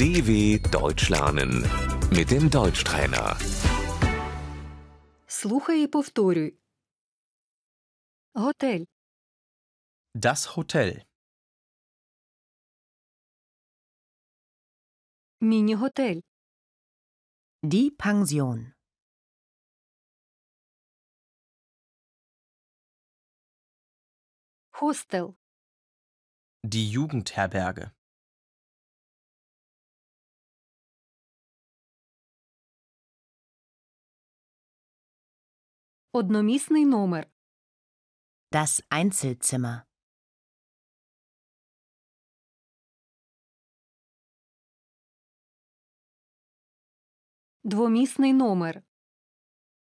DW Deutsch lernen mit dem Deutschtrainer. Слухай і повторюй. Готель, Das Hotel. міні-готель, Die Pension. хостел, Die Jugendherberge. одномісний номер, Das Einzelzimmer. двомісний номер,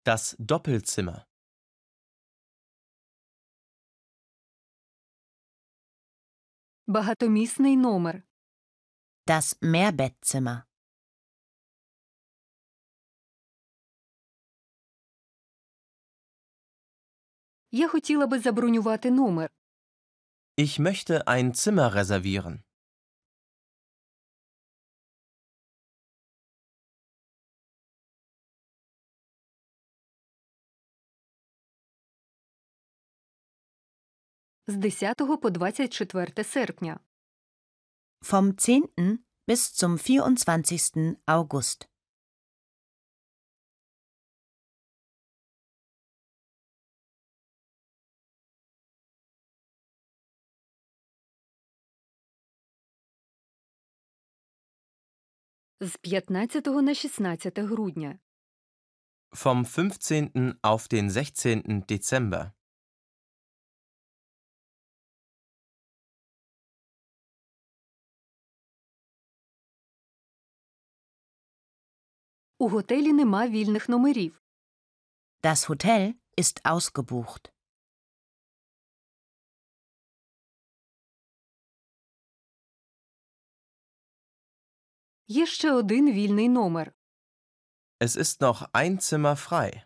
Das Doppelzimmer. багатомісний номер, Das Mehrbettzimmer. Я хотіла би забронювати номер. Ich möchte ein Zimmer reservieren. з 10 по 24 серпня. Vom 10. bis zum 24. August. З 15 на 16 грудня. Vom 15. auf den 16. Dezember. У готелі нема вільних номерів. Das Hotel ist ausgebucht. Є ще один вільний номер. Es ist noch ein Zimmer frei.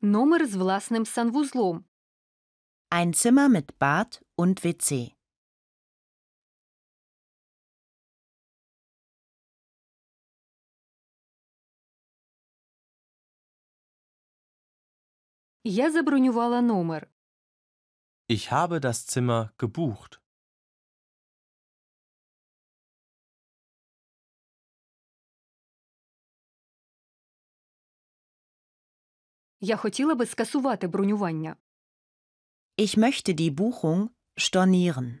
Номер з власним санвузлом. Ein Zimmer mit Bad und WC. Я забронювала номер. Ich habe das Zimmer gebucht. Я хотіла би скасувати бронювання. Ich möchte die Buchung stornieren.